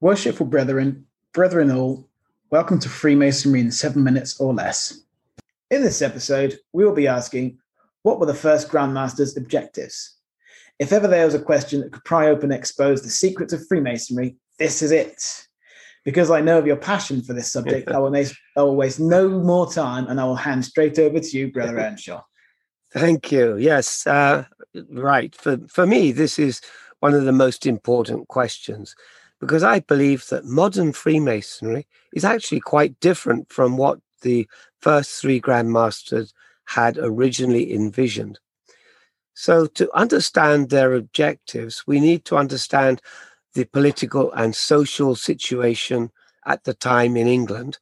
Worshipful brethren, brethren all, welcome to Freemasonry in seven minutes or less. In this episode, we will be asking what were the first Grandmaster's objectives? If ever there was a question that could pry open and expose the secrets of Freemasonry, this is it. Because I know of your passion for this subject, I, will I will waste no more time and I will hand straight over to you, Brother Earnshaw. Thank you. Yes, uh, right. For, for me, this is one of the most important questions because I believe that modern Freemasonry is actually quite different from what the first three Grandmasters had originally envisioned. So, to understand their objectives, we need to understand the political and social situation at the time in England.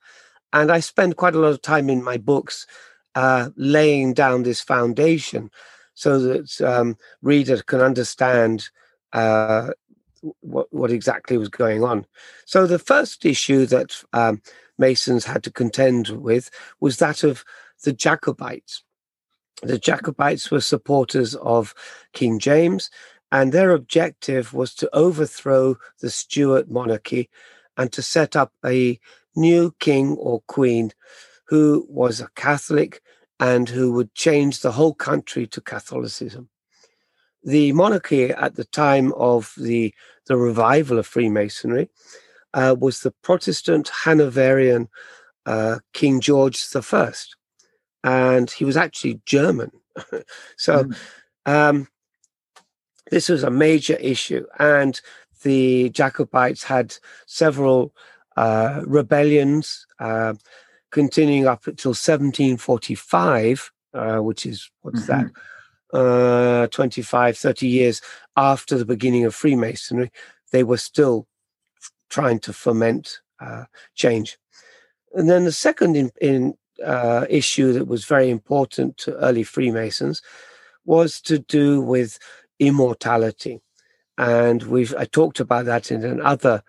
And I spend quite a lot of time in my books uh, laying down this foundation so that um, readers can understand uh, what, what exactly was going on. So the first issue that um, Masons had to contend with was that of the Jacobites. The Jacobites were supporters of King James, and their objective was to overthrow the Stuart monarchy and to set up a new king or queen who was a Catholic and who would change the whole country to Catholicism the monarchy at the time of the, the revival of Freemasonry uh, was the Protestant Hanoverian uh, King George I. And he was actually German. so mm. um, this was a major issue. And the Jacobites had several uh, rebellions uh, continuing up until 1745, uh, which is what's mm-hmm. that? Uh, 25, 30 years after the beginning of Freemasonry, they were still trying to foment uh, change. And then the second in, in uh, issue that was very important to early Freemasons was to do with immortality. And we've I talked about that in another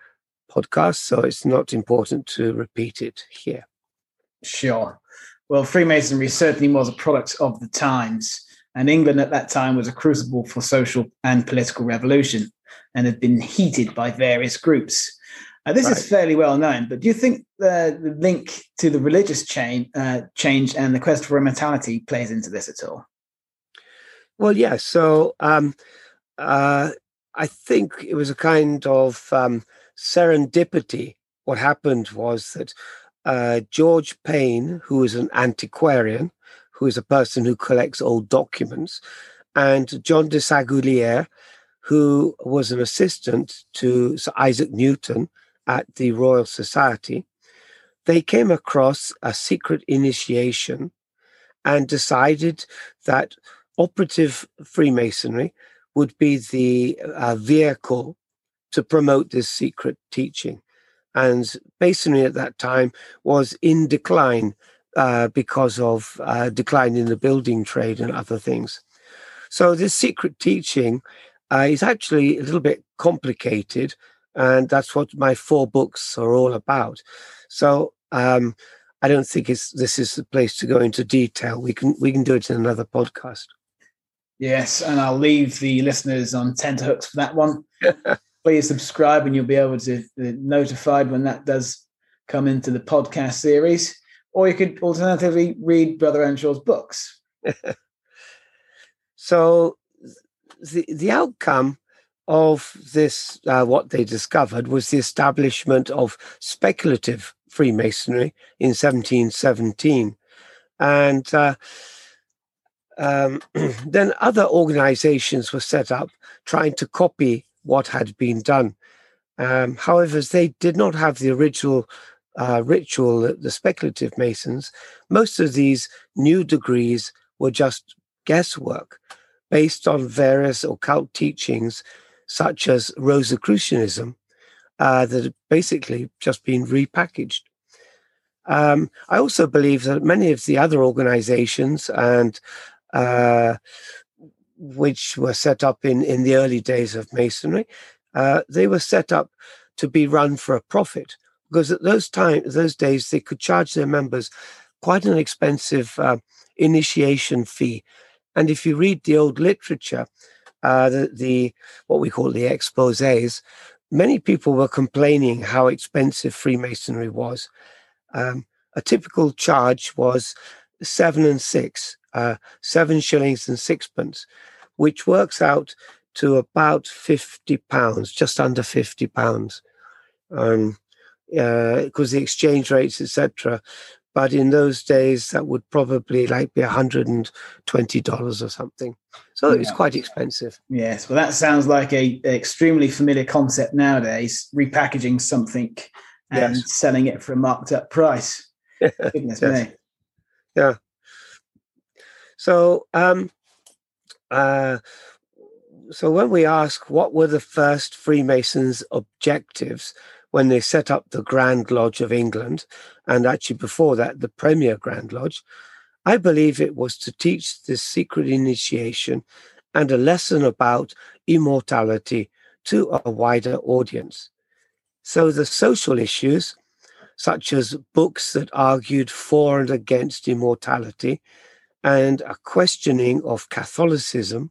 podcast, so it's not important to repeat it here. Sure. Well, Freemasonry certainly was a product of the times. And England at that time was a crucible for social and political revolution and had been heated by various groups. Uh, this right. is fairly well known, but do you think the, the link to the religious chain, uh, change and the quest for immortality plays into this at all? Well, yes. Yeah, so um, uh, I think it was a kind of um, serendipity. What happened was that uh, George Payne, who was an antiquarian, who is a person who collects old documents, and John Desaguliers, who was an assistant to Sir Isaac Newton at the Royal Society. They came across a secret initiation and decided that operative Freemasonry would be the uh, vehicle to promote this secret teaching. And Masonry at that time was in decline uh, because of uh, decline in the building trade and other things. So this secret teaching uh, is actually a little bit complicated, and that's what my four books are all about. So um, I don't think it's this is the place to go into detail. We can we can do it in another podcast. Yes, and I'll leave the listeners on tenterhooks for that one. Please subscribe, and you'll be able to be notified when that does come into the podcast series or you could alternatively read Brother Earnshaw's books. so the the outcome of this, uh, what they discovered, was the establishment of speculative Freemasonry in 1717, and uh, um, then other organizations were set up trying to copy what had been done. Um, however, they did not have the original uh, ritual, the speculative Masons, most of these new degrees were just guesswork based on various occult teachings, such as Rosicrucianism, uh, that had basically just been repackaged. Um, I also believe that many of the other organizations and uh, which were set up in, in the early days of Masonry, uh, they were set up to be run for a profit because at those times, those days, they could charge their members quite an expensive uh, initiation fee. And if you read the old literature, uh, the, the what we call the exposés, many people were complaining how expensive Freemasonry was. Um, a typical charge was seven and six, uh, seven shillings and sixpence, which works out to about fifty pounds, just under fifty pounds, um, uh, because the exchange rates, etc. But in those days, that would probably like be hundred and twenty dollars or something. So yeah. was quite expensive. Yes, well, that sounds like a, a extremely familiar concept nowadays: repackaging something and yes. selling it for a marked up price. Goodness yes. me. Yeah. So, um, uh, so when we ask what were the first Freemasons' objectives when they set up the Grand Lodge of England, and actually before that, the Premier Grand Lodge, I believe it was to teach this secret initiation and a lesson about immortality to a wider audience. So the social issues, such as books that argued for and against immortality, and a questioning of Catholicism.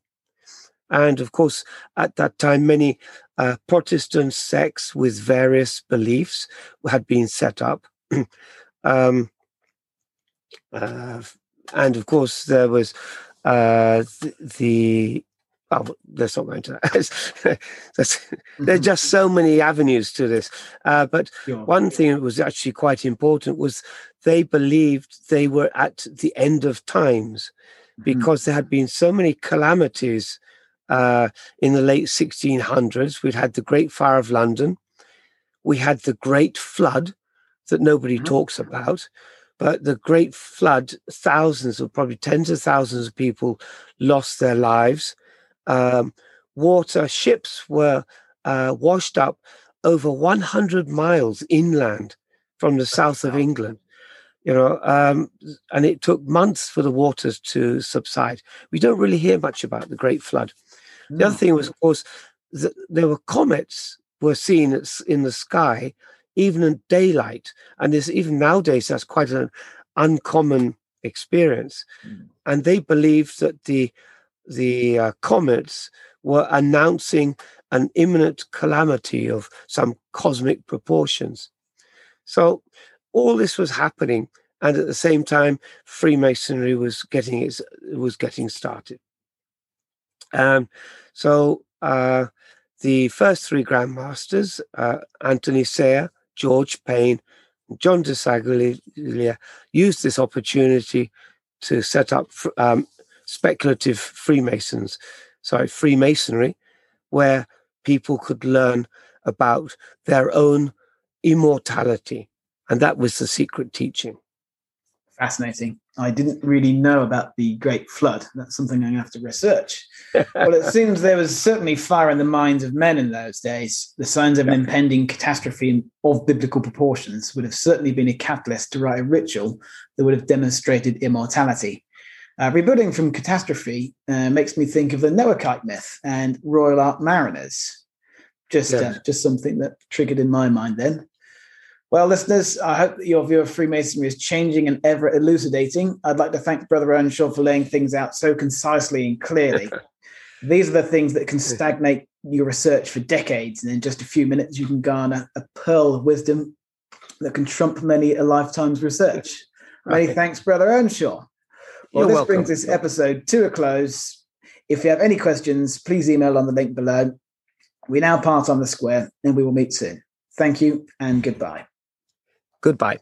And of course, at that time, many uh, Protestant sects with various beliefs had been set up. um, uh, and of course, there was uh, the, the oh, let's not go into that. there's just so many avenues to this. Uh, but sure. one thing that was actually quite important was they believed they were at the end of times mm-hmm. because there had been so many calamities uh, in the late 1600s. We'd had the Great Fire of London, we had the Great Flood that nobody mm-hmm. talks about. But the Great Flood, thousands or probably tens of thousands of people lost their lives um, water ships were uh, washed up over 100 miles inland from the south of England. You know, um, and it took months for the waters to subside. We don't really hear much about the Great Flood. The other thing was, of course, that there were comets were seen in the sky even in daylight, and this even nowadays that's quite an uncommon experience. Mm. And they believed that the the uh, comets were announcing an imminent calamity of some cosmic proportions. So all this was happening, and at the same time, Freemasonry was getting its was getting started. Um, so uh, the first three Grandmasters, uh, Anthony Sayer, George Payne, John de used this opportunity to set up um, speculative Freemasons, sorry, Freemasonry, where people could learn about their own immortality. And that was the secret teaching. Fascinating. I didn't really know about the Great Flood. That's something I'm going to have to research. well, it seems there was certainly fire in the minds of men in those days. The signs of an impending catastrophe of biblical proportions would have certainly been a catalyst to write a ritual that would have demonstrated immortality. Uh, rebuilding from catastrophe uh, makes me think of the Noahide myth and Royal Ark Mariners. Just, uh, yes. uh, just something that triggered in my mind then. Well, listeners, I hope that your view of Freemasonry is changing and ever elucidating. I'd like to thank Brother Earnshaw for laying things out so concisely and clearly. These are the things that can stagnate your research for decades, and in just a few minutes, you can garner a pearl of wisdom that can trump many a lifetime's research. Many thanks, Brother Earnshaw. Well, You're this welcome. brings this episode to a close. If you have any questions, please email on the link below. We now part on the square and we will meet soon. Thank you and goodbye. Goodbye.